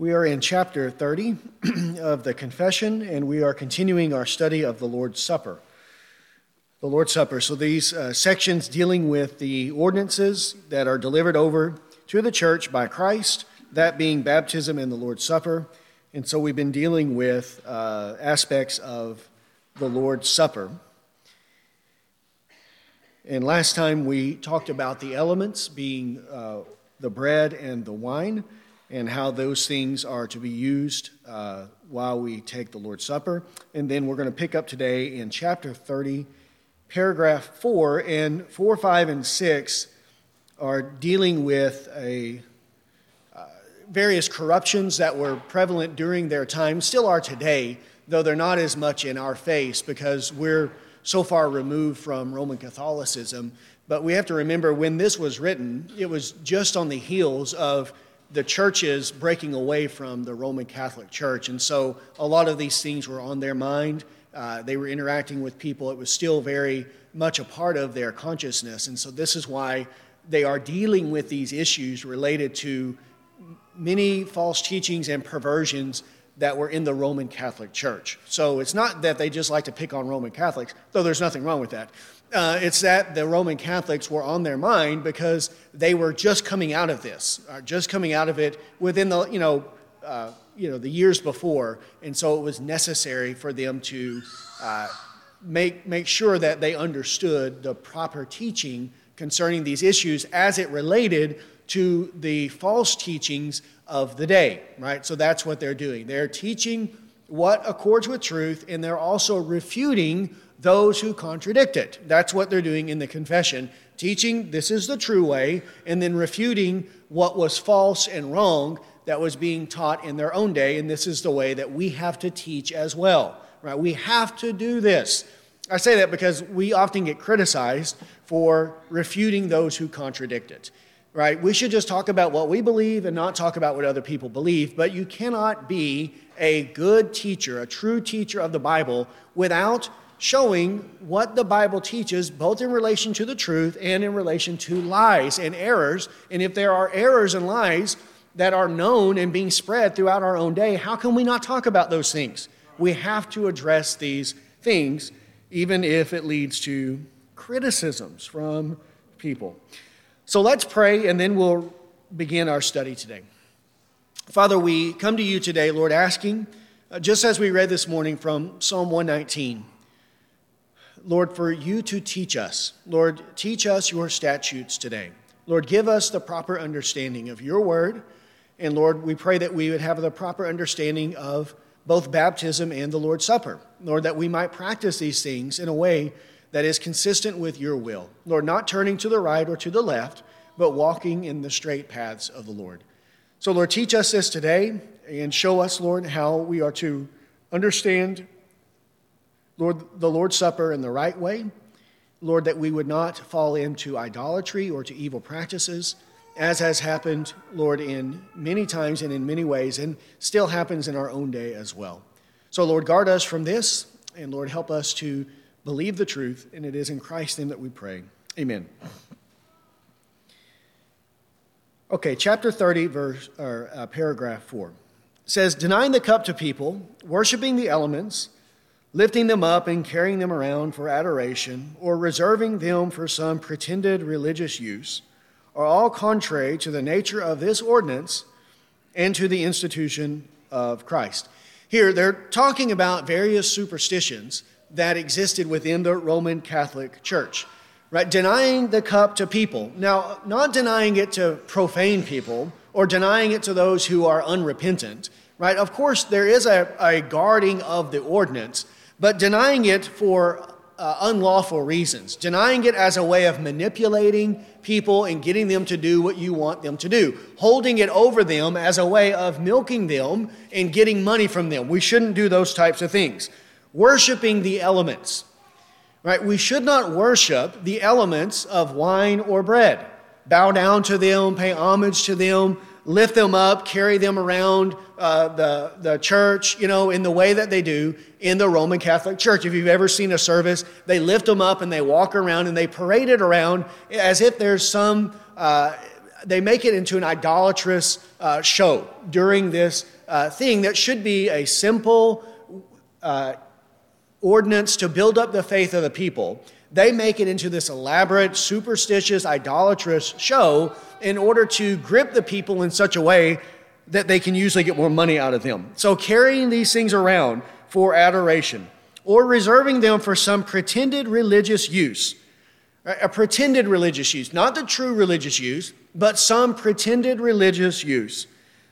We are in chapter 30 of the Confession, and we are continuing our study of the Lord's Supper. The Lord's Supper. So, these uh, sections dealing with the ordinances that are delivered over to the church by Christ, that being baptism and the Lord's Supper. And so, we've been dealing with uh, aspects of the Lord's Supper. And last time we talked about the elements being uh, the bread and the wine and how those things are to be used uh, while we take the Lord's Supper. And then we're going to pick up today in chapter 30, paragraph 4. And 4, 5, and 6 are dealing with a uh, various corruptions that were prevalent during their time, still are today, though they're not as much in our face because we're so far removed from Roman Catholicism. But we have to remember when this was written, it was just on the heels of the churches breaking away from the Roman Catholic Church. And so a lot of these things were on their mind. Uh, they were interacting with people. It was still very much a part of their consciousness. And so this is why they are dealing with these issues related to many false teachings and perversions that were in the Roman Catholic Church. So it's not that they just like to pick on Roman Catholics, though there's nothing wrong with that. Uh, it's that the Roman Catholics were on their mind because they were just coming out of this, uh, just coming out of it within the you know uh, you know the years before, and so it was necessary for them to uh, make make sure that they understood the proper teaching concerning these issues as it related to the false teachings of the day. Right, so that's what they're doing. They're teaching what accords with truth, and they're also refuting those who contradict it. That's what they're doing in the confession, teaching this is the true way, and then refuting what was false and wrong that was being taught in their own day, and this is the way that we have to teach as well. Right? We have to do this. I say that because we often get criticized for refuting those who contradict it. Right? We should just talk about what we believe and not talk about what other people believe, but you cannot be a good teacher, a true teacher of the Bible without showing what the Bible teaches, both in relation to the truth and in relation to lies and errors. And if there are errors and lies that are known and being spread throughout our own day, how can we not talk about those things? We have to address these things, even if it leads to criticisms from people. So let's pray, and then we'll begin our study today. Father, we come to you today, Lord, asking, uh, just as we read this morning from Psalm 119 Lord, for you to teach us. Lord, teach us your statutes today. Lord, give us the proper understanding of your word. And Lord, we pray that we would have the proper understanding of both baptism and the Lord's Supper. Lord, that we might practice these things in a way that is consistent with your will. Lord, not turning to the right or to the left, but walking in the straight paths of the Lord. So, Lord, teach us this today and show us, Lord, how we are to understand Lord, the Lord's Supper in the right way. Lord, that we would not fall into idolatry or to evil practices, as has happened, Lord, in many times and in many ways, and still happens in our own day as well. So, Lord, guard us from this, and Lord, help us to believe the truth, and it is in Christ's name that we pray. Amen. Okay, chapter 30, verse, or, uh, paragraph 4 says, Denying the cup to people, worshiping the elements, lifting them up and carrying them around for adoration, or reserving them for some pretended religious use, are all contrary to the nature of this ordinance and to the institution of Christ. Here, they're talking about various superstitions that existed within the Roman Catholic Church. Right? Denying the cup to people. Now, not denying it to profane people or denying it to those who are unrepentant, right? Of course, there is a, a guarding of the ordinance, but denying it for uh, unlawful reasons, denying it as a way of manipulating people and getting them to do what you want them to do, holding it over them as a way of milking them and getting money from them. We shouldn't do those types of things. Worshiping the elements, right? We should not worship the elements of wine or bread, bow down to them, pay homage to them, lift them up, carry them around uh, the, the church, you know, in the way that they do in the Roman Catholic Church. If you've ever seen a service, they lift them up and they walk around and they parade it around as if there's some uh, they make it into an idolatrous uh, show during this uh, thing that should be a simple uh, ordinance to build up the faith of the people. They make it into this elaborate, superstitious, idolatrous show in order to grip the people in such a way that they can usually get more money out of them. So, carrying these things around for adoration or reserving them for some pretended religious use, a pretended religious use, not the true religious use, but some pretended religious use.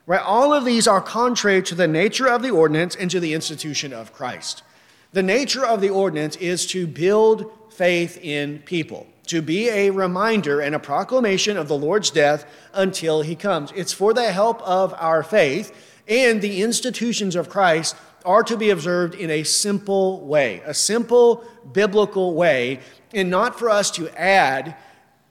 Right? All of these are contrary to the nature of the ordinance and to the institution of Christ. The nature of the ordinance is to build faith in people, to be a reminder and a proclamation of the Lord's death until he comes. It's for the help of our faith, and the institutions of Christ are to be observed in a simple way, a simple biblical way, and not for us to add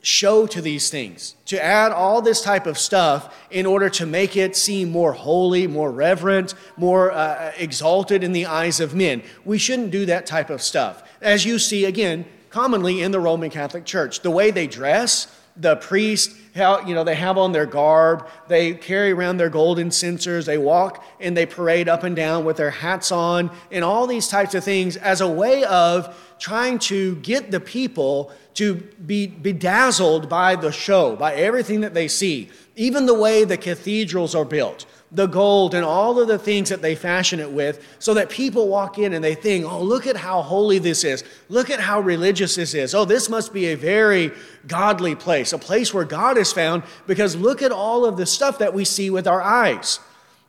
show to these things, to add all this type of stuff in order to make it seem more holy, more reverent, more uh, exalted in the eyes of men. We shouldn't do that type of stuff. As you see, again, commonly in the Roman Catholic Church, the way they dress, the priest, how, you know, they have on their garb, they carry around their golden censers, they walk and they parade up and down with their hats on, and all these types of things as a way of trying to get the people to be bedazzled by the show, by everything that they see, even the way the cathedrals are built, the gold and all of the things that they fashion it with, so that people walk in and they think, oh, look at how holy this is. Look at how religious this is. Oh, this must be a very godly place, a place where God is found, because look at all of the stuff that we see with our eyes.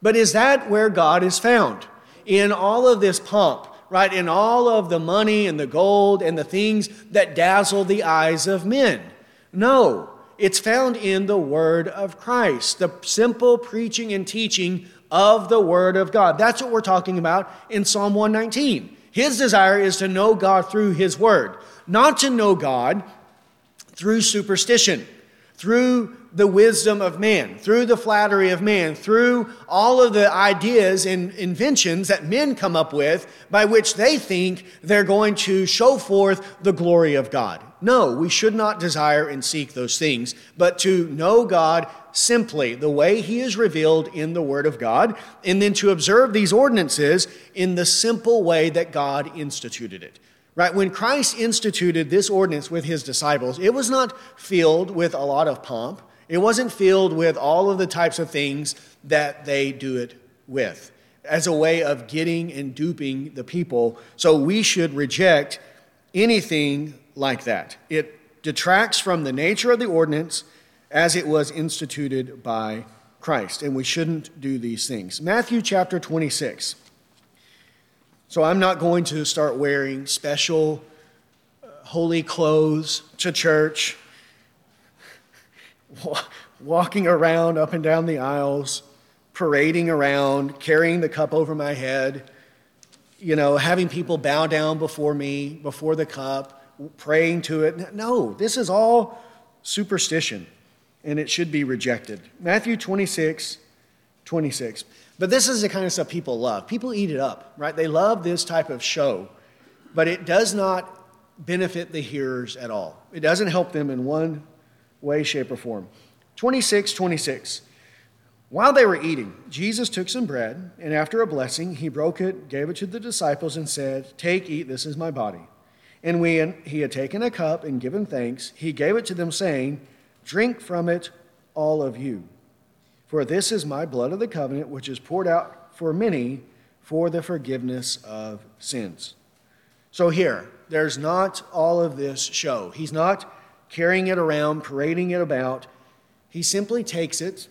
But is that where God is found? In all of this pomp, right, in all of the money and the gold and the things that dazzle the eyes of men. No, it's found in the Word of Christ, the simple preaching and teaching of the Word of God. That's what we're talking about in Psalm 119. His desire is to know God through His Word, not to know God through superstition, through the wisdom of man, through the flattery of man, through all of the ideas and inventions that men come up with by which they think they're going to show forth the glory of God. No, we should not desire and seek those things, but to know God simply the way He is revealed in the Word of God, and then to observe these ordinances in the simple way that God instituted it. Right? When Christ instituted this ordinance with his disciples, it was not filled with a lot of pomp. It wasn't filled with all of the types of things that they do it with as a way of getting and duping the people. So we should reject anything like that. It detracts from the nature of the ordinance as it was instituted by Christ, and we shouldn't do these things. Matthew chapter 26. So I'm not going to start wearing special uh, holy clothes to church walking around up and down the aisles, parading around, carrying the cup over my head, you know, having people bow down before me, before the cup, praying to it. No, this is all superstition, and it should be rejected. Matthew 26, 26. But this is the kind of stuff people love. People eat it up, right? They love this type of show, but it does not benefit the hearers at all. It doesn't help them in one way, shape, or form. 26, 26. While they were eating, Jesus took some bread, and after a blessing, he broke it, gave it to the disciples, and said, Take, eat, this is my body. And when he had taken a cup and given thanks, he gave it to them, saying, Drink from it, all of you. For this is my blood of the covenant, which is poured out for many for the forgiveness of sins. So here, there's not all of this show. He's not carrying it around, parading it about. He simply takes it,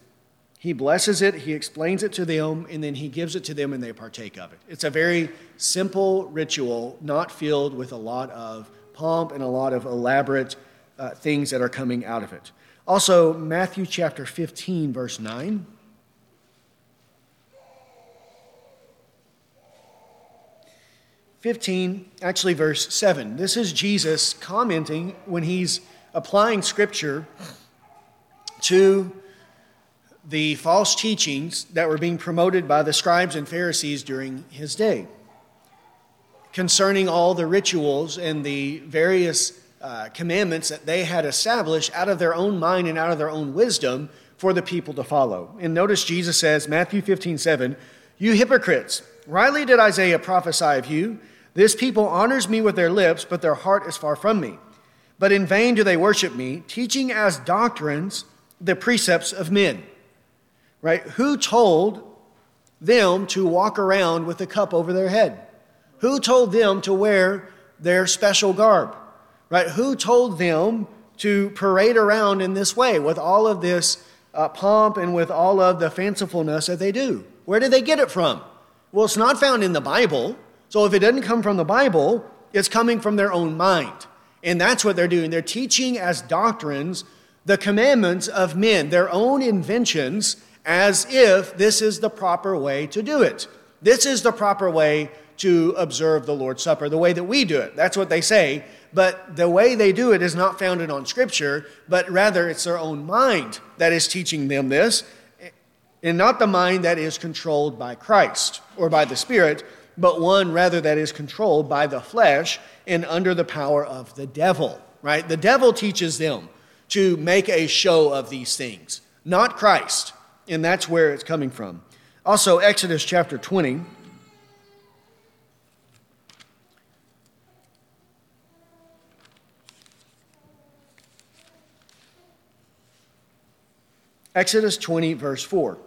he blesses it, he explains it to them, and then he gives it to them and they partake of it. It's a very simple ritual, not filled with a lot of pomp and a lot of elaborate uh, things that are coming out of it. Also, Matthew chapter 15, verse 9. 15, actually, verse 7. This is Jesus commenting when he's applying Scripture to the false teachings that were being promoted by the scribes and Pharisees during his day concerning all the rituals and the various uh, commandments that they had established out of their own mind and out of their own wisdom for the people to follow. And notice Jesus says, Matthew 15, 7, You hypocrites, rightly did Isaiah prophesy of you. This people honors me with their lips, but their heart is far from me. But in vain do they worship me, teaching as doctrines the precepts of men. Right? Who told them to walk around with a cup over their head? Who told them to wear their special garb? Right? Who told them to parade around in this way with all of this uh, pomp and with all of the fancifulness that they do? Where did they get it from? Well, it's not found in the Bible. So if it doesn't come from the Bible, it's coming from their own mind. And that's what they're doing. They're teaching as doctrines the commandments of men, their own inventions, as if this is the proper way to do it. This is the proper way to observe the Lord's Supper, the way that we do it. That's what they say. But the way they do it is not founded on Scripture, but rather it's their own mind that is teaching them this, and not the mind that is controlled by Christ or by the Spirit, but one rather that is controlled by the flesh and under the power of the devil, right? The devil teaches them to make a show of these things, not Christ. And that's where it's coming from. Also, Exodus chapter 20. Exodus 20, verse 4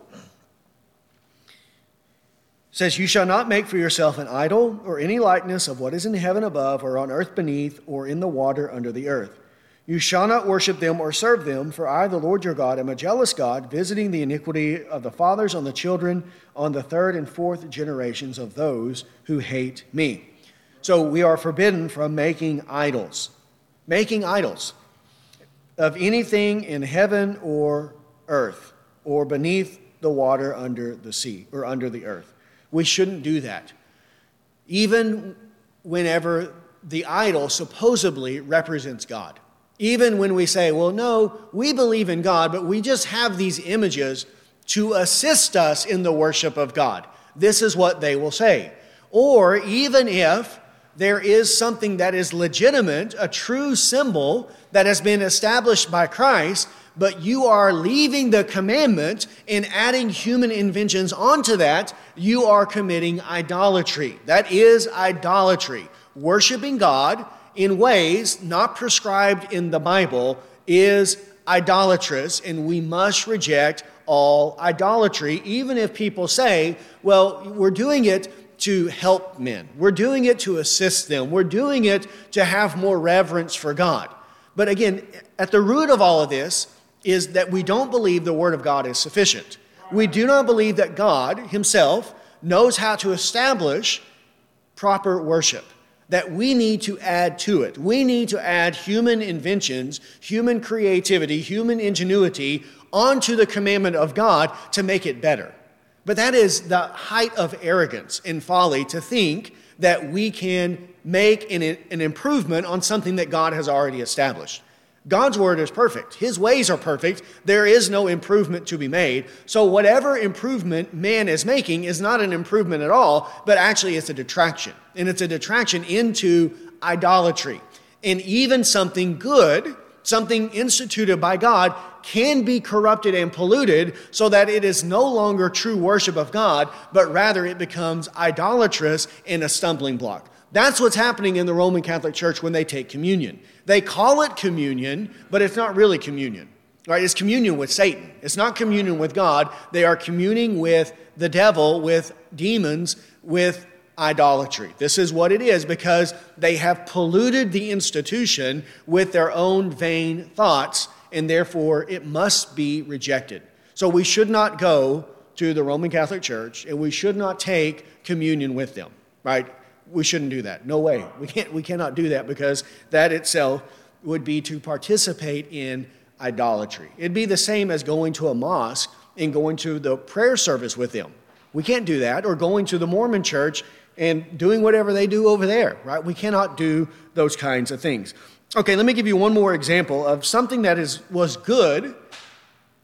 says, You shall not make for yourself an idol or any likeness of what is in heaven above, or on earth beneath, or in the water under the earth. You shall not worship them or serve them, for I, the Lord your God, am a jealous God, visiting the iniquity of the fathers on the children, on the third and fourth generations of those who hate me. So we are forbidden from making idols. Making idols of anything in heaven or earth or beneath the water under the sea or under the earth. We shouldn't do that. Even whenever the idol supposedly represents God. Even when we say, well, no, we believe in God, but we just have these images to assist us in the worship of God. This is what they will say. Or even if there is something that is legitimate, a true symbol that has been established by Christ, but you are leaving the commandment and adding human inventions onto that, you are committing idolatry. That is idolatry. Worshiping God in ways not prescribed in the Bible is idolatrous, and we must reject all idolatry, even if people say, well, we're doing it to help men, we're doing it to assist them, we're doing it to have more reverence for God. But again, at the root of all of this is that we don't believe the Word of God is sufficient. We do not believe that God Himself knows how to establish proper worship, that we need to add to it. We need to add human inventions, human creativity, human ingenuity onto the commandment of God to make it better. But that is the height of arrogance and folly to think that we can make an, an improvement on something that God has already established. God's word is perfect. His ways are perfect. There is no improvement to be made. So, whatever improvement man is making is not an improvement at all, but actually it's a detraction. And it's a detraction into idolatry. And even something good, something instituted by God, can be corrupted and polluted so that it is no longer true worship of God, but rather it becomes idolatrous and a stumbling block. That's what's happening in the Roman Catholic Church when they take communion. They call it communion, but it's not really communion. Right? It's communion with Satan. It's not communion with God. They are communing with the devil, with demons, with idolatry. This is what it is because they have polluted the institution with their own vain thoughts, and therefore it must be rejected. So we should not go to the Roman Catholic Church and we should not take communion with them, right? We shouldn't do that. No way. We, can't, we cannot do that because that itself would be to participate in idolatry. It'd be the same as going to a mosque and going to the prayer service with them. We can't do that, or going to the Mormon church and doing whatever they do over there, right? We cannot do those kinds of things. Okay, let me give you one more example of something that is, was good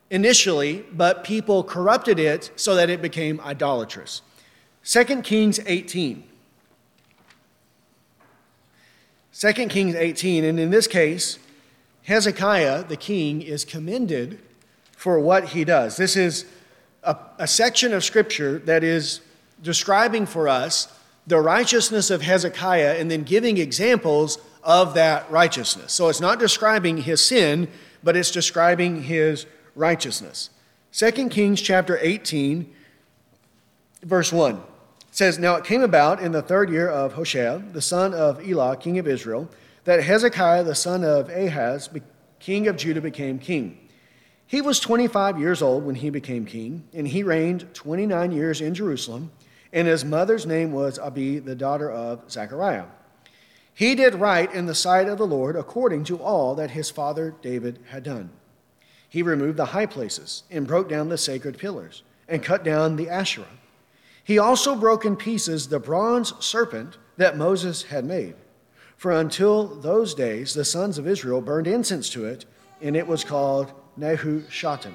initially, but people corrupted it so that it became idolatrous. 2 Kings 18. 2 Kings 18, and in this case, Hezekiah, the king, is commended for what he does. This is a, a section of scripture that is describing for us the righteousness of Hezekiah and then giving examples of that righteousness. So it's not describing his sin, but it's describing his righteousness. 2 Kings chapter 18, verse 1 says, Now it came about in the third year of Hoshea, the son of Elah, king of Israel, that Hezekiah, the son of Ahaz, king of Judah, became king. He was 25 years old when he became king, and he reigned 29 years in Jerusalem, and his mother's name was Abi, the daughter of Zechariah. He did right in the sight of the Lord according to all that his father David had done. He removed the high places and broke down the sacred pillars and cut down the Asherah. He also broke in pieces the bronze serpent that Moses had made. For until those days, the sons of Israel burned incense to it, and it was called Nehushtan.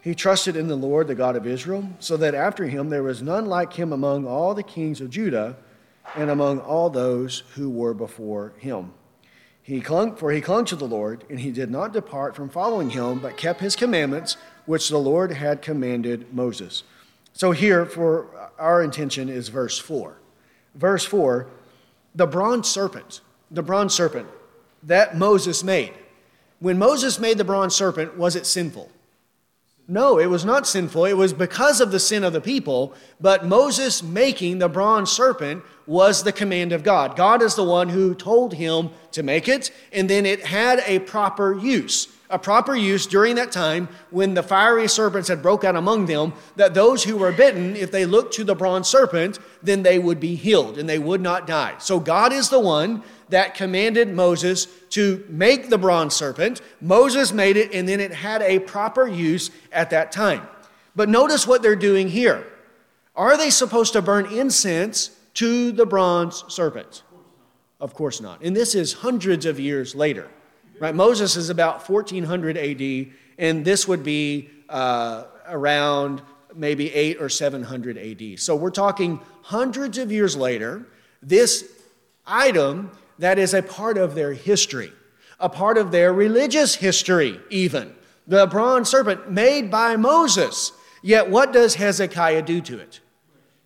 He trusted in the Lord, the God of Israel, so that after him there was none like him among all the kings of Judah and among all those who were before him. He clung, for he clung to the Lord, and he did not depart from following him, but kept his commandments, which the Lord had commanded Moses. So here, for our intention, is verse 4. Verse 4 the bronze serpent, the bronze serpent that Moses made when Moses made the bronze serpent, was it sinful? No, it was not sinful. It was because of the sin of the people, but Moses making the bronze serpent was the command of God. God is the one who told him to make it, and then it had a proper use. A proper use during that time when the fiery serpents had broke out among them, that those who were bitten, if they looked to the bronze serpent, then they would be healed and they would not die. So God is the one that commanded Moses to make the bronze serpent. Moses made it, and then it had a proper use at that time. But notice what they're doing here. Are they supposed to burn incense to the bronze serpent? Of course not. And this is hundreds of years later. Right? Moses is about 1400 AD, and this would be uh, around maybe 8 or 700 AD. So we're talking hundreds of years later. This item that is a part of their history, a part of their religious history, even. The bronze serpent made by Moses. Yet, what does Hezekiah do to it?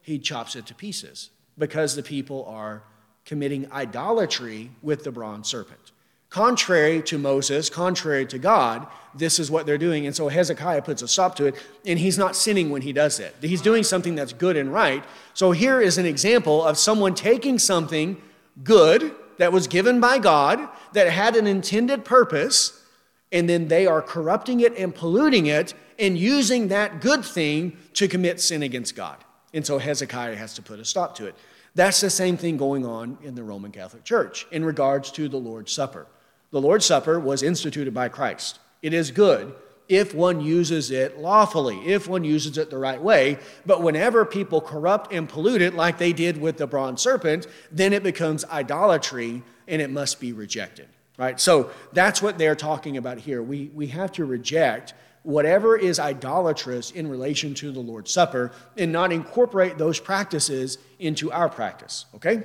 He chops it to pieces because the people are committing idolatry with the bronze serpent. Contrary to Moses, contrary to God, this is what they're doing. And so Hezekiah puts a stop to it, and he's not sinning when he does it. He's doing something that's good and right. So here is an example of someone taking something good that was given by God that had an intended purpose, and then they are corrupting it and polluting it and using that good thing to commit sin against God. And so Hezekiah has to put a stop to it. That's the same thing going on in the Roman Catholic Church in regards to the Lord's Supper. The Lord's Supper was instituted by Christ. It is good if one uses it lawfully, if one uses it the right way. But whenever people corrupt and pollute it, like they did with the bronze serpent, then it becomes idolatry and it must be rejected. Right? So that's what they're talking about here. We, we have to reject whatever is idolatrous in relation to the Lord's Supper and not incorporate those practices into our practice. Okay?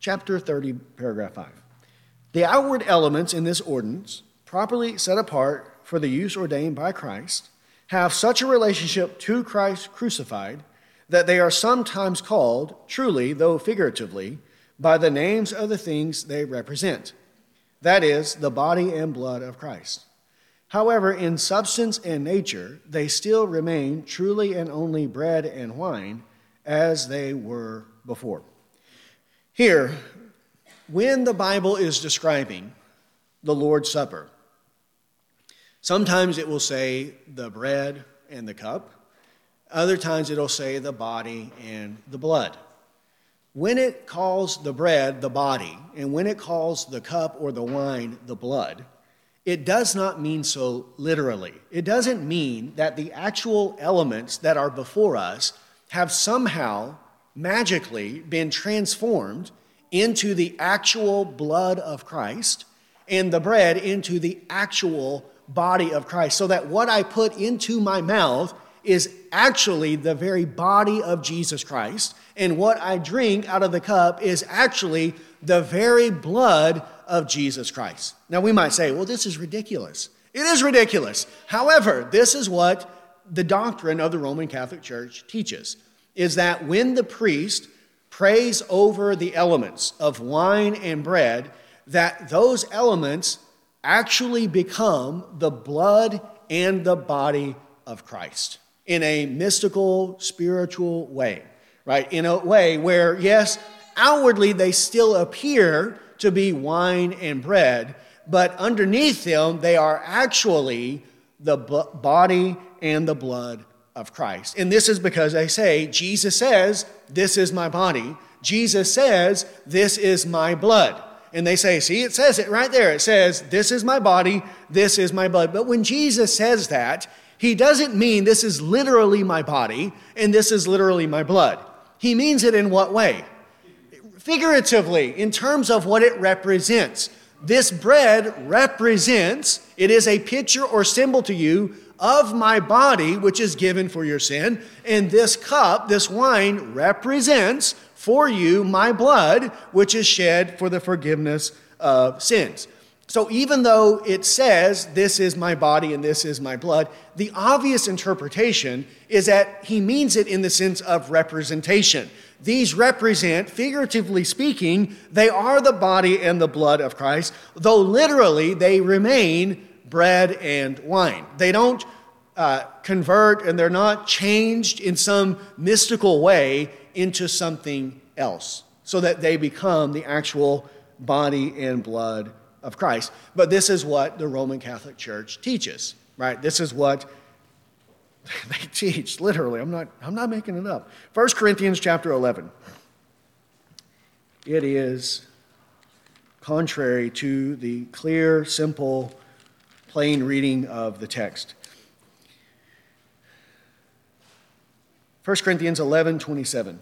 Chapter 30, paragraph 5. The outward elements in this ordinance properly set apart for the use ordained by Christ, have such a relationship to Christ crucified that they are sometimes called, truly, though figuratively, by the names of the things they represent that is, the body and blood of Christ. However, in substance and nature, they still remain truly and only bread and wine as they were before. Here, when the Bible is describing the Lord's Supper, Sometimes it will say the bread and the cup. Other times it'll say the body and the blood. When it calls the bread the body, and when it calls the cup or the wine the blood, it does not mean so literally. It doesn't mean that the actual elements that are before us have somehow magically been transformed into the actual blood of Christ and the bread into the actual body of Christ, so that what I put into my mouth is actually the very body of Jesus Christ, and what I drink out of the cup is actually the very blood of Jesus Christ. Now, we might say, well, this is ridiculous. It is ridiculous. However, this is what the doctrine of the Roman Catholic Church teaches is that when the priest prays over the elements of wine and bread, that those elements actually become the blood and the body of Christ in a mystical, spiritual way, right? In a way where, yes, outwardly they still appear to be wine and bread, but underneath them they are actually the body and the blood of Christ. And this is because I say, Jesus says, This is my body. Jesus says, This is my blood. And they say, See, it says it right there. It says, This is my body, this is my blood. But when Jesus says that, he doesn't mean this is literally my body and this is literally my blood. He means it in what way? Figuratively, in terms of what it represents. This bread represents, it is a picture or symbol to you of my body, which is given for your sin. And this cup, this wine, represents for you my blood, which is shed for the forgiveness of sins. So even though it says, This is my body and this is my blood, the obvious interpretation is that he means it in the sense of representation. These represent, figuratively speaking, they are the body and the blood of Christ, though literally they remain bread and wine. They don't uh, convert and they're not changed in some mystical way into something else so that they become the actual body and blood of Christ. But this is what the Roman Catholic Church teaches, right? This is what they teach, literally. I'm not, I'm not making it up. 1 Corinthians chapter 11. It is contrary to the clear, simple, plain reading of the text. 1 Corinthians 11 27.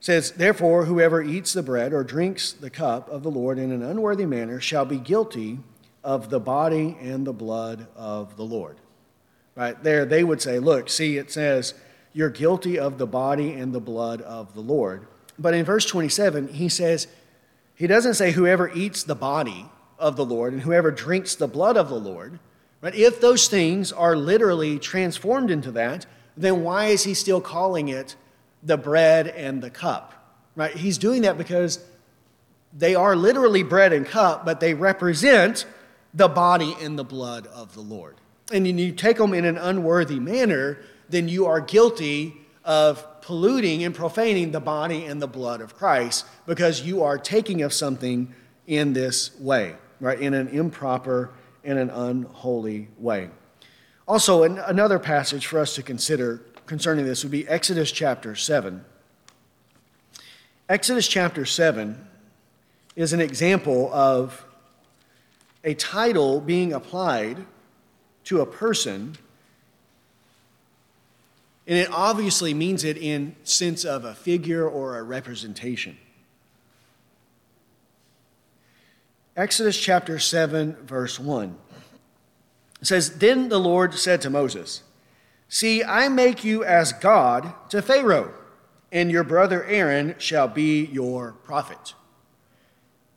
says, Therefore, whoever eats the bread or drinks the cup of the Lord in an unworthy manner shall be guilty of the body and the blood of the Lord. Right there, they would say, Look, see, it says, You're guilty of the body and the blood of the Lord. But in verse 27, he says, He doesn't say, Whoever eats the body of the Lord and whoever drinks the blood of the Lord. Right? If those things are literally transformed into that, then why is he still calling it the bread and the cup, right? He's doing that because they are literally bread and cup, but they represent the body and the blood of the Lord. And you take them in an unworthy manner, then you are guilty of polluting and profaning the body and the blood of Christ because you are taking of something in this way, right? In an improper and an unholy way. Also, another passage for us to consider concerning this would be Exodus chapter 7. Exodus chapter 7 is an example of a title being applied to a person and it obviously means it in sense of a figure or a representation exodus chapter 7 verse 1 it says then the lord said to moses See, I make you as God to Pharaoh, and your brother Aaron shall be your prophet.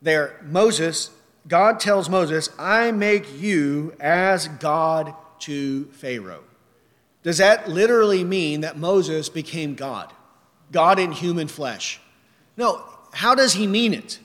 There, Moses, God tells Moses, I make you as God to Pharaoh. Does that literally mean that Moses became God? God in human flesh? No. How does he mean it?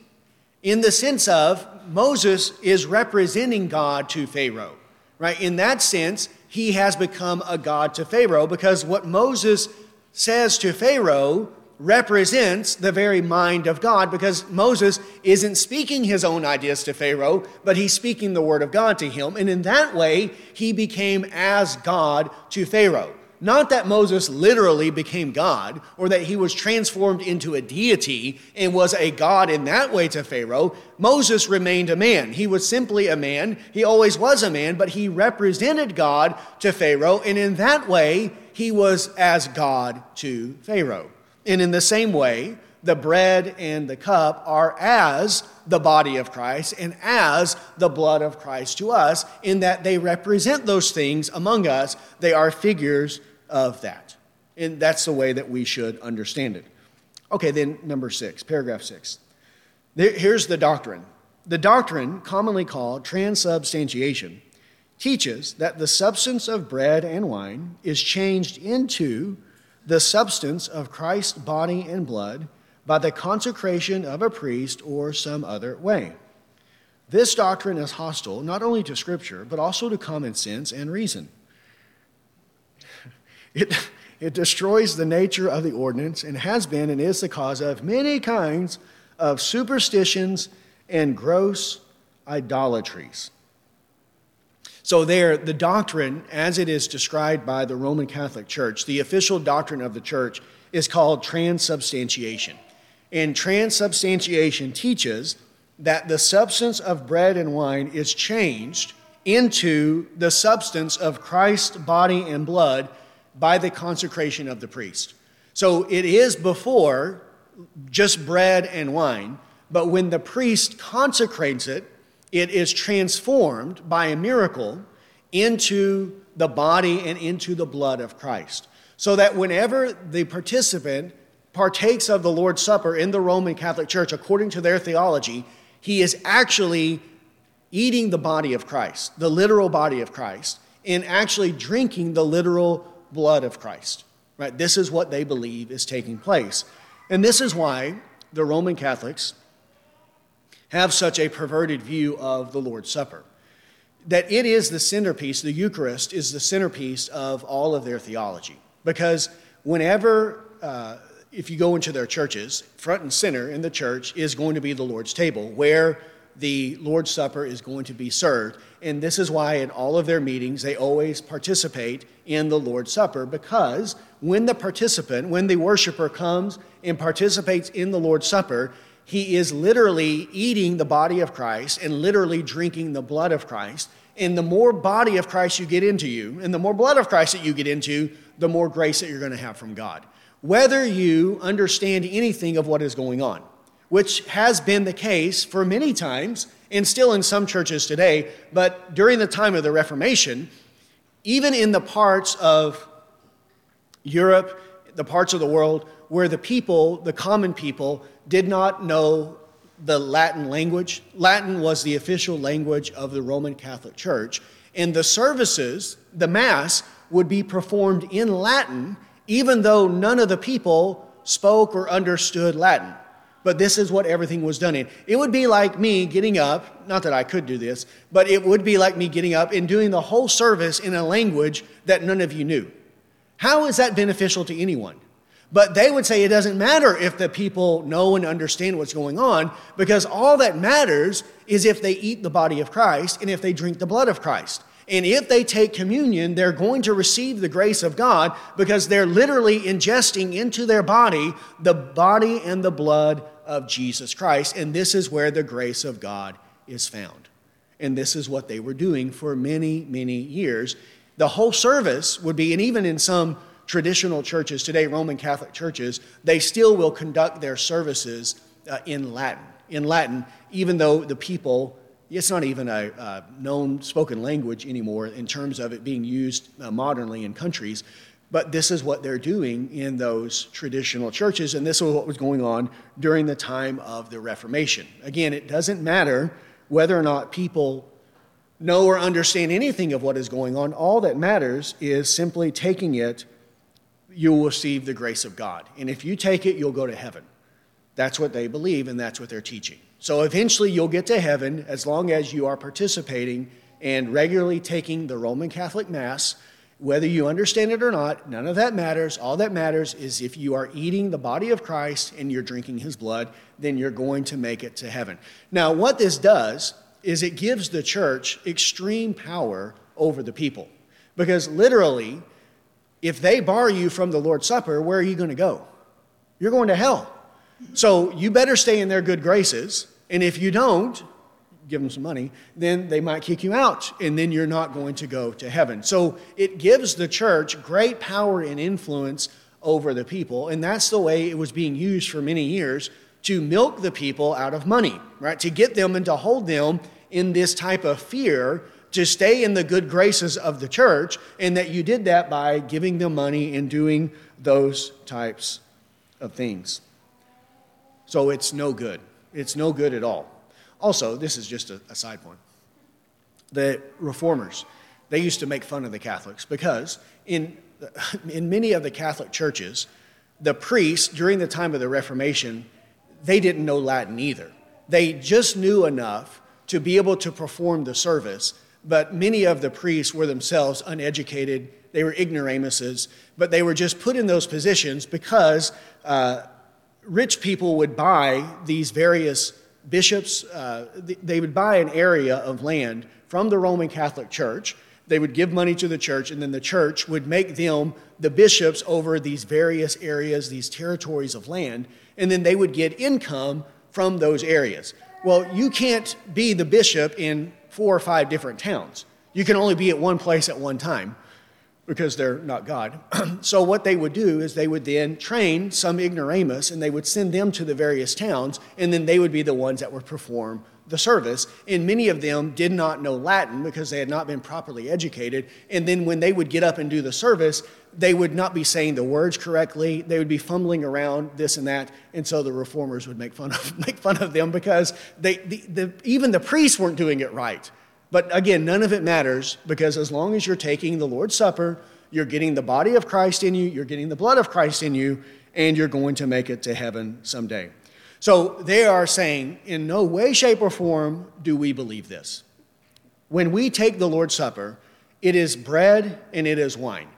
In the sense of Moses is representing God to Pharaoh, right? In that sense, he has become a god to Pharaoh because what Moses says to Pharaoh represents the very mind of God because Moses isn't speaking his own ideas to Pharaoh, but he's speaking the word of God to him. And in that way, he became as God to Pharaoh. Not that Moses literally became God or that he was transformed into a deity and was a God in that way to Pharaoh. Moses remained a man. He was simply a man. He always was a man, but he represented God to Pharaoh. And in that way, he was as God to Pharaoh. And in the same way, the bread and the cup are as the body of Christ and as the blood of Christ to us, in that they represent those things among us. They are figures of that. And that's the way that we should understand it. Okay, then number six, paragraph six. Here's the doctrine. The doctrine, commonly called transubstantiation, teaches that the substance of bread and wine is changed into the substance of Christ's body and blood by the consecration of a priest or some other way. This doctrine is hostile not only to Scripture, but also to common sense and reason. It, it destroys the nature of the ordinance and has been and is the cause of many kinds of superstitions and gross idolatries. So, there, the doctrine, as it is described by the Roman Catholic Church, the official doctrine of the church, is called transubstantiation. And transubstantiation teaches that the substance of bread and wine is changed into the substance of Christ's body and blood by the consecration of the priest. So it is before just bread and wine, but when the priest consecrates it, it is transformed by a miracle into the body and into the blood of Christ. So that whenever the participant partakes of the Lord's Supper in the Roman Catholic Church, according to their theology, he is actually eating the body of Christ, the literal body of Christ, and actually drinking the literal blood of Christ. Right? This is what they believe is taking place. And this is why the Roman Catholics have such a perverted view of the Lord's Supper. That it is the centerpiece, the Eucharist is the centerpiece of all of their theology. Because whenever uh, if you go into their churches, front and center in the church is going to be the Lord's table, where the Lord's Supper is going to be served. And this is why in all of their meetings they always participate in the Lord's Supper because when the participant, when the worshiper comes and participates in the Lord's Supper, he is literally eating the body of Christ and literally drinking the blood of Christ. And the more body of Christ you get into you, and the more blood of Christ that you get into, the more grace that you're going to have from God whether you understand anything of what is going on, which has been the case for many times and still in some churches today. But during the time of the Reformation, even in the parts of Europe, the parts of the world where the people, the common people, did not know the Latin language. Latin was the official language of the Roman Catholic Church. And the services, the Mass, would be performed in Latin even though none of the people spoke or understood Latin. But this is what everything was done in. It would be like me getting up, not that I could do this, but it would be like me getting up and doing the whole service in a language that none of you knew. How is that beneficial to anyone? But they would say it doesn't matter if the people know and understand what's going on, because all that matters is if they eat the body of Christ and if they drink the blood of Christ. And if they take communion, they're going to receive the grace of God because they're literally ingesting into their body the body and the blood of Jesus Christ. And this is where the grace of God is found. And this is what they were doing for many, many years. The whole service would be, and even in some traditional churches today, Roman Catholic churches, they still will conduct their services uh, in Latin. In Latin, even though the people it's not even a, a, known spoken language anymore in terms of it being used uh, modernly in countries. But this is what they're doing in those traditional churches, and this is what was going on during the time of the Reformation. Again, it doesn't matter whether or not people know or understand anything of what is going on. All that matters is simply taking it, you'll receive the grace of God. And if you take it, you'll go to heaven. That's what they believe, and that's what they're teaching. So eventually you'll get to heaven as long as you are participating and regularly taking the Roman Catholic Mass. Whether you understand it or not, none of that matters. All that matters is if you are eating the body of Christ and you're drinking his blood, then you're going to make it to heaven. Now, what this does is it gives the church extreme power over the people. Because literally, if they bar you from the Lord's Supper, where are you going to go? You're going to hell. So you better stay in their good graces and if you don't, give them some money, then they might kick you out, and then you're not going to go to heaven. So it gives the church great power and influence over the people. And that's the way it was being used for many years to milk the people out of money, right? To get them and to hold them in this type of fear to stay in the good graces of the church, and that you did that by giving them money and doing those types of things. So it's no good. It's no good at all. Also, this is just a, a side point. The reformers, they used to make fun of the Catholics because in, in many of the Catholic churches, the priests during the time of the Reformation, they didn't know Latin either. They just knew enough to be able to perform the service, but many of the priests were themselves uneducated. They were ignoramuses, but they were just put in those positions because uh, rich people would buy these various bishops, uh, they would buy an area of land from the Roman Catholic Church. They would give money to the church, and then the church would make them the bishops over these various areas, these territories of land, and then they would get income from those areas. Well, you can't be the bishop in four or five different towns. You can only be at one place at one time because they're not God. so, what they would do is they would then train some ignoramus and they would send them to the various towns, and then they would be the ones that would perform the service. And many of them did not know Latin because they had not been properly educated. And then when they would get up and do the service, they would not be saying the words correctly. They would be fumbling around this and that. And so the reformers would make fun of, make fun of them because they, the, the, even the priests weren't doing it right. But again, none of it matters because as long as you're taking the Lord's Supper, you're getting the body of Christ in you, you're getting the blood of Christ in you, and you're going to make it to heaven someday. So they are saying, in no way, shape, or form do we believe this. When we take the Lord's Supper, it is bread and it is wine.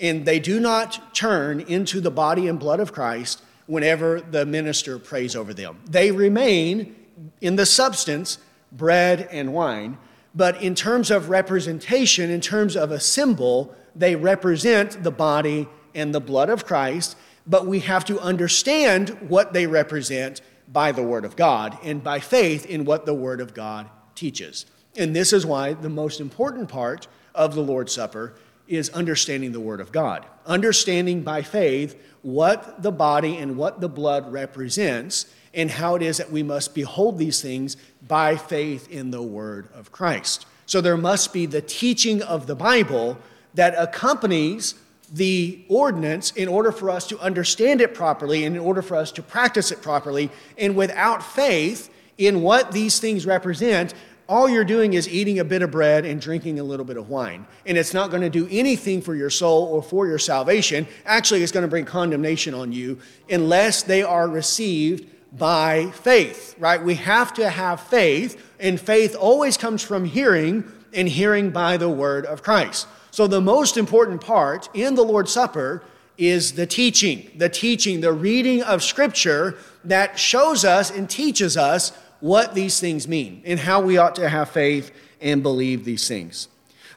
And they do not turn into the body and blood of Christ whenever the minister prays over them. They remain in the substance, bread and wine but in terms of representation, in terms of a symbol, they represent the body and the blood of Christ, but we have to understand what they represent by the Word of God and by faith in what the Word of God teaches. And this is why the most important part of the Lord's Supper is understanding the Word of God, understanding by faith what the body and what the blood represents and how it is that we must behold these things by faith in the word of Christ. So there must be the teaching of the Bible that accompanies the ordinance in order for us to understand it properly and in order for us to practice it properly. And without faith in what these things represent, all you're doing is eating a bit of bread and drinking a little bit of wine. And it's not going to do anything for your soul or for your salvation. Actually, it's going to bring condemnation on you unless they are received by faith, right? We have to have faith, and faith always comes from hearing, and hearing by the word of Christ. So, the most important part in the Lord's Supper is the teaching, the teaching, the reading of Scripture that shows us and teaches us what these things mean and how we ought to have faith and believe these things.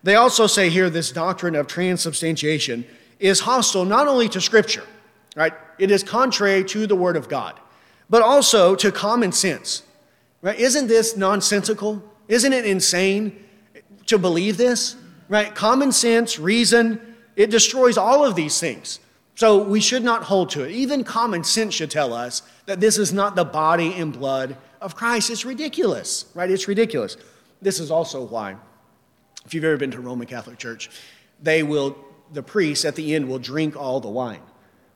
They also say here this doctrine of transubstantiation is hostile not only to Scripture, right? It is contrary to the Word of God but also to common sense. Right? Isn't this nonsensical? Isn't it insane to believe this? Right? Common sense, reason, it destroys all of these things. So we should not hold to it. Even common sense should tell us that this is not the body and blood of Christ. It's ridiculous, right? It's ridiculous. This is also why, if you've ever been to Roman Catholic Church, they will, the priest at the end will drink all the wine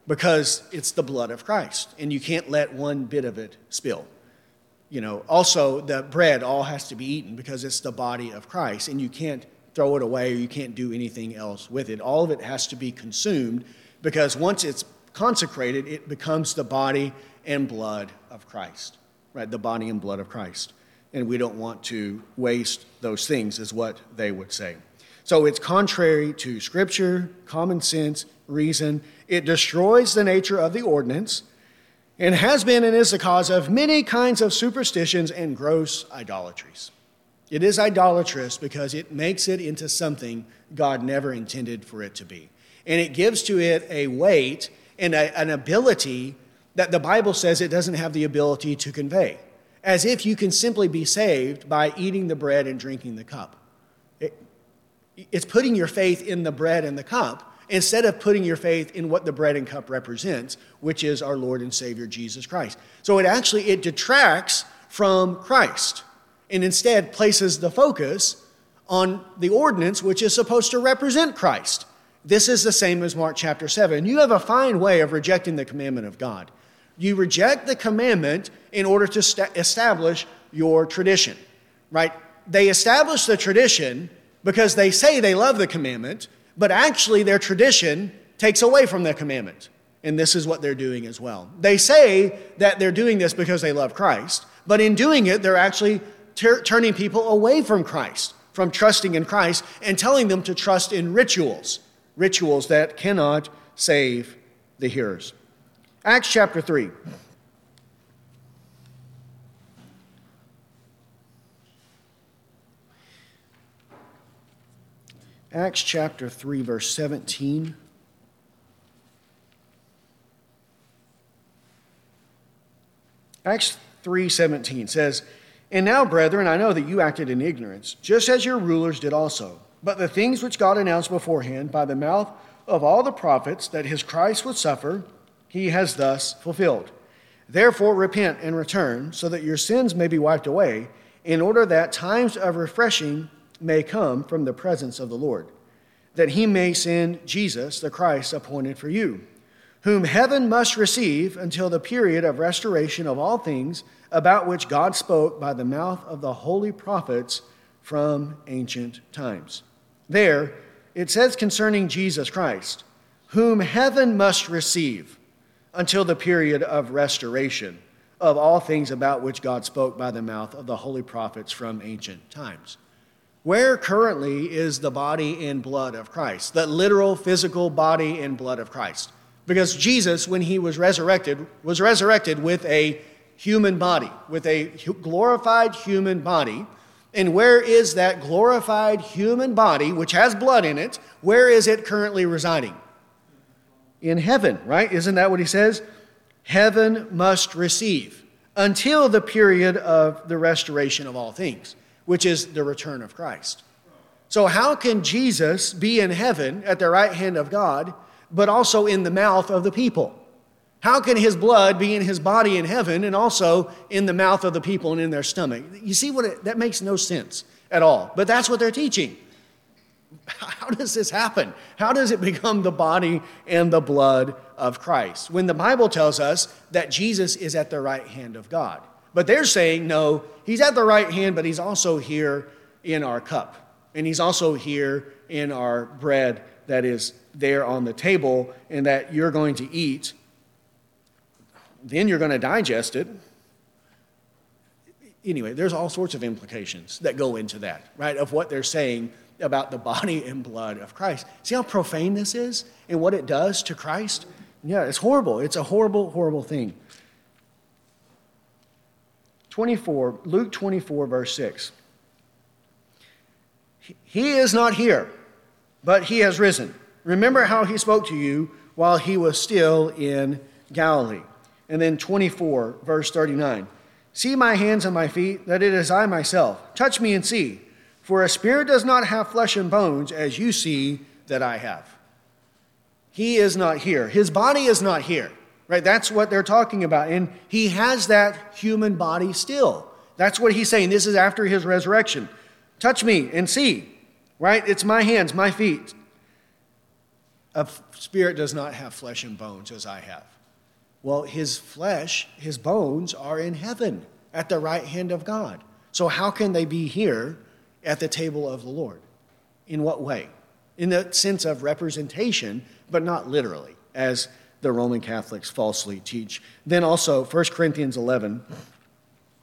because it's the blood of Christ, and you can't let one bit of it spill. You know, also the bread all has to be eaten because it's the body of Christ, and you can't throw it away or you can't do anything else with it. All of it has to be consumed because once it's consecrated, it becomes the body and blood of Christ, right? The body and blood of Christ. And we don't want to waste those things, is what they would say. So it's contrary to scripture, common sense, reason. It destroys the nature of the ordinance and has been and is the cause of many kinds of superstitions and gross idolatries. It is idolatrous because it makes it into something God never intended for it to be. And it gives to it a weight and a, an ability that the Bible says it doesn't have the ability to convey, as if you can simply be saved by eating the bread and drinking the cup. It, it's putting your faith in the bread and the cup instead of putting your faith in what the bread and cup represents, which is our Lord and Savior Jesus Christ. So it actually it detracts from Christ and instead places the focus on the ordinance which is supposed to represent Christ. This is the same as Mark chapter 7. You have a fine way of rejecting the commandment of God. You reject the commandment in order to st- establish your tradition, right? They establish the tradition because they say they love the commandment, but actually their tradition takes away from the commandment. And this is what they're doing as well. They say that they're doing this because they love Christ, but in doing it, they're actually ter- turning people away from Christ, from trusting in Christ, and telling them to trust in rituals, rituals that cannot save the hearers. Acts chapter 3. Acts chapter 3, verse 17. Acts 3:17 says, "And now, brethren, I know that you acted in ignorance, just as your rulers did also. But the things which God announced beforehand by the mouth of all the prophets that his Christ would suffer, he has thus fulfilled. Therefore repent and return, so that your sins may be wiped away, in order that times of refreshing may come from the presence of the Lord, that he may send Jesus, the Christ, appointed for you, whom heaven must receive until the period of restoration of all things about which God spoke by the mouth of the holy prophets from ancient times. There, it says concerning Jesus Christ, whom heaven must receive until the period of restoration of all things about which God spoke by the mouth of the holy prophets from ancient times. Where currently is the body and blood of Christ, the literal physical body and blood of Christ? Because Jesus, when he was resurrected, was resurrected with a human body, with a glorified human body. And where is that glorified human body, which has blood in it, where is it currently residing? In heaven, right? Isn't that what he says? Heaven must receive until the period of the restoration of all things which is the return of Christ. So, how can Jesus be in heaven at the right hand of God, but also in the mouth of the people? How can his blood be in his body in heaven and also in the mouth of the people and in their stomach? You see what it, that makes no sense at all. But that's what they're teaching. How does this happen? How does it become the body and the blood of Christ when the Bible tells us that Jesus is at the right hand of God? But they're saying, no, he's at the right hand, but he's also here in our cup. And he's also here in our bread that is there on the table and that you're going to eat. Then you're going to digest it. Anyway, there's all sorts of implications that go into that, right? Of what they're saying about the body and blood of Christ. See how profane this is and what it does to Christ? Yeah, it's horrible. It's a horrible, horrible thing. 24, Luke 24, verse 6. He is not here, but he has risen. Remember how he spoke to you while he was still in Galilee. And then 24, verse 39. See my hands and my feet, that it is I myself. Touch me and see. For a spirit does not have flesh and bones, as you see that I have. He is not here. His body is not here. Right? That's what they're talking about. And he has that human body still. That's what he's saying. This is after his resurrection. Touch me and see. Right? It's my hands, my feet. A spirit does not have flesh and bones as I have. Well, his flesh, his bones are in heaven at the right hand of God. So, how can they be here at the table of the Lord? In what way? In the sense of representation, but not literally, as the Roman Catholics falsely teach. Then also, 1 Corinthians 11,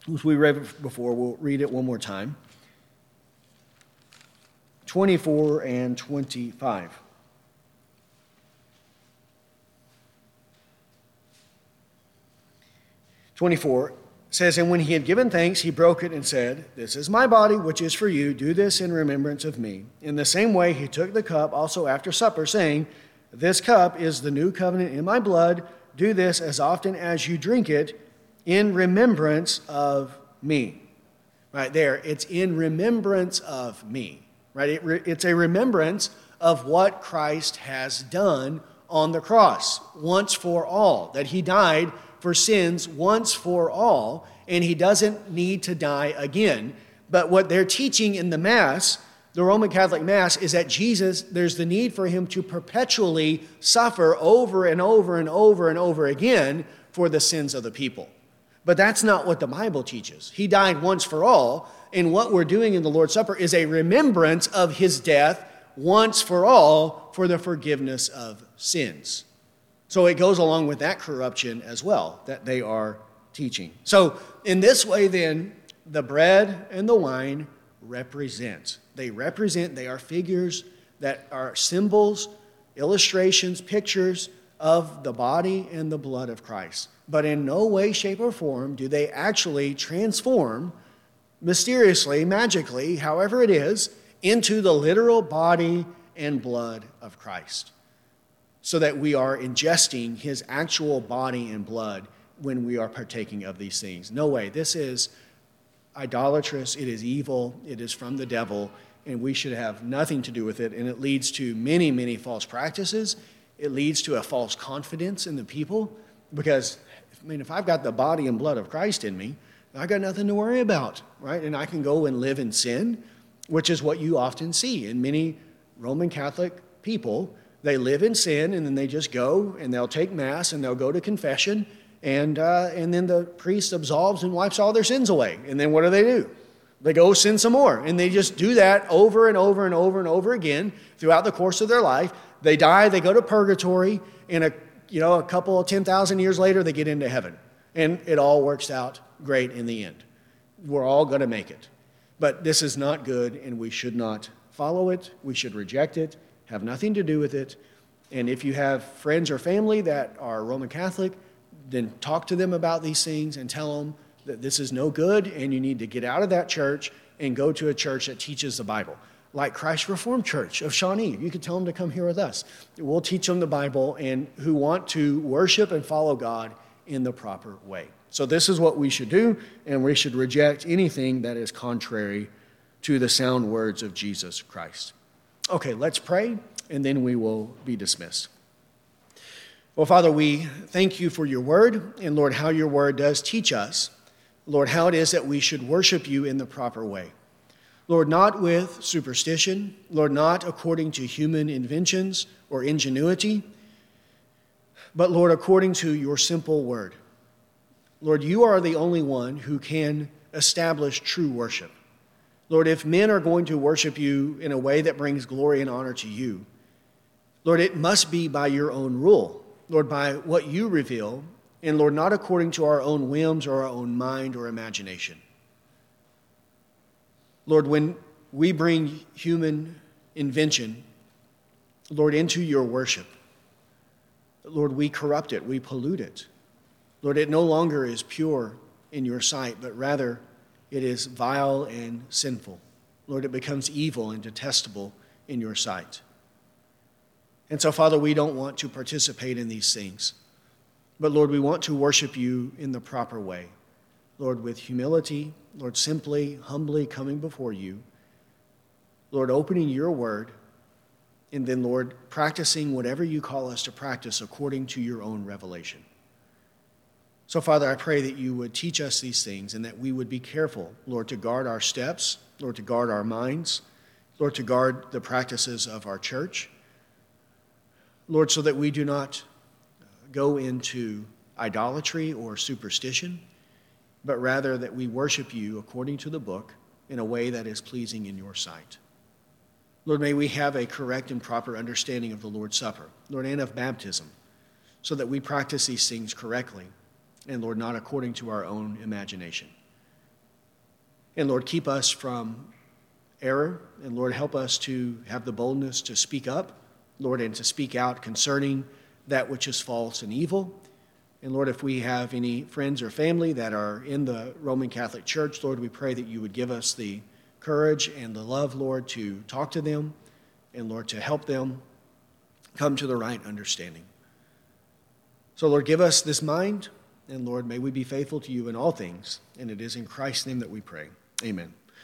which we read before, we'll read it one more time 24 and 25. Twenty-four says, And when he had given thanks, he broke it and said, This is my body, which is for you. Do this in remembrance of me. In the same way, he took the cup also after supper, saying, this cup is the new covenant in my blood. Do this as often as you drink it in remembrance of me. Right there, it's in remembrance of me. Right? It re- it's a remembrance of what Christ has done on the cross once for all, that he died for sins once for all, and he doesn't need to die again. But what they're teaching in the Mass, the Roman Catholic Mass, is that Jesus, there's the need for him to perpetually suffer over and over and over and over again for the sins of the people. But that's not what the Bible teaches. He died once for all, and what we're doing in the Lord's Supper is a remembrance of his death once for all for the forgiveness of sins. So it goes along with that corruption as well that they are teaching. So, in this way, then, the bread and the wine represent. They represent, they are figures that are symbols, illustrations, pictures of the body and the blood of Christ. But in no way, shape, or form do they actually transform mysteriously, magically, however it is, into the literal body and blood of Christ. So that we are ingesting his actual body and blood when we are partaking of these things. No way. This is idolatrous, it is evil, it is from the devil, and we should have nothing to do with it. And it leads to many, many false practices. It leads to a false confidence in the people because, I mean, if I've got the body and blood of Christ in me, I got nothing to worry about, right? And I can go and live in sin, which is what you often see in many Roman Catholic people. They live in sin and then they just go and they'll take Mass and they'll go to confession and, uh, and then the priest absolves and wipes all their sins away. And then what do they do? They go sin some more. And they just do that over and over and over and over again throughout the course of their life. They die, they go to purgatory, and a, you know, a couple of 10,000 years later, they get into heaven. And it all works out great in the end. We're all going to make it. But this is not good, and we should not follow it. We should reject it, have nothing to do with it. And if you have friends or family that are Roman Catholic, then talk to them about these things and tell them that this is no good and you need to get out of that church and go to a church that teaches the Bible. Like Christ Reformed Church of Shawnee. You could tell them to come here with us. We'll teach them the Bible and who want to worship and follow God in the proper way. So, this is what we should do, and we should reject anything that is contrary to the sound words of Jesus Christ. Okay, let's pray, and then we will be dismissed. Well, Father, we thank you for your word, and Lord, how your word does teach us, Lord, how it is that we should worship you in the proper way. Lord, not with superstition, Lord, not according to human inventions or ingenuity, but Lord, according to your simple word. Lord, you are the only one who can establish true worship. Lord, if men are going to worship you in a way that brings glory and honor to you, Lord, it must be by your own rule. Lord, by what you reveal, and Lord, not according to our own whims or our own mind or imagination. Lord, when we bring human invention, Lord, into your worship, Lord, we corrupt it, we pollute it. Lord, it no longer is pure in your sight, but rather it is vile and sinful. Lord, it becomes evil and detestable in your sight. And so, Father, we don't want to participate in these things. But, Lord, we want to worship you in the proper way. Lord, with humility, Lord, simply, humbly coming before you. Lord, opening your word, and then, Lord, practicing whatever you call us to practice according to your own revelation. So, Father, I pray that you would teach us these things and that we would be careful, Lord, to guard our steps, Lord, to guard our minds, Lord, to guard the practices of our church. Lord, so that we do not go into idolatry or superstition, but rather that we worship you according to the book in a way that is pleasing in your sight. Lord, may we have a correct and proper understanding of the Lord's Supper, Lord, and of baptism, so that we practice these things correctly, and Lord, not according to our own imagination. And Lord, keep us from error, and Lord, help us to have the boldness to speak up Lord, and to speak out concerning that which is false and evil. And Lord, if we have any friends or family that are in the Roman Catholic Church, Lord, we pray that you would give us the courage and the love, Lord, to talk to them and, Lord, to help them come to the right understanding. So, Lord, give us this mind, and Lord, may we be faithful to you in all things. And it is in Christ's name that we pray. Amen.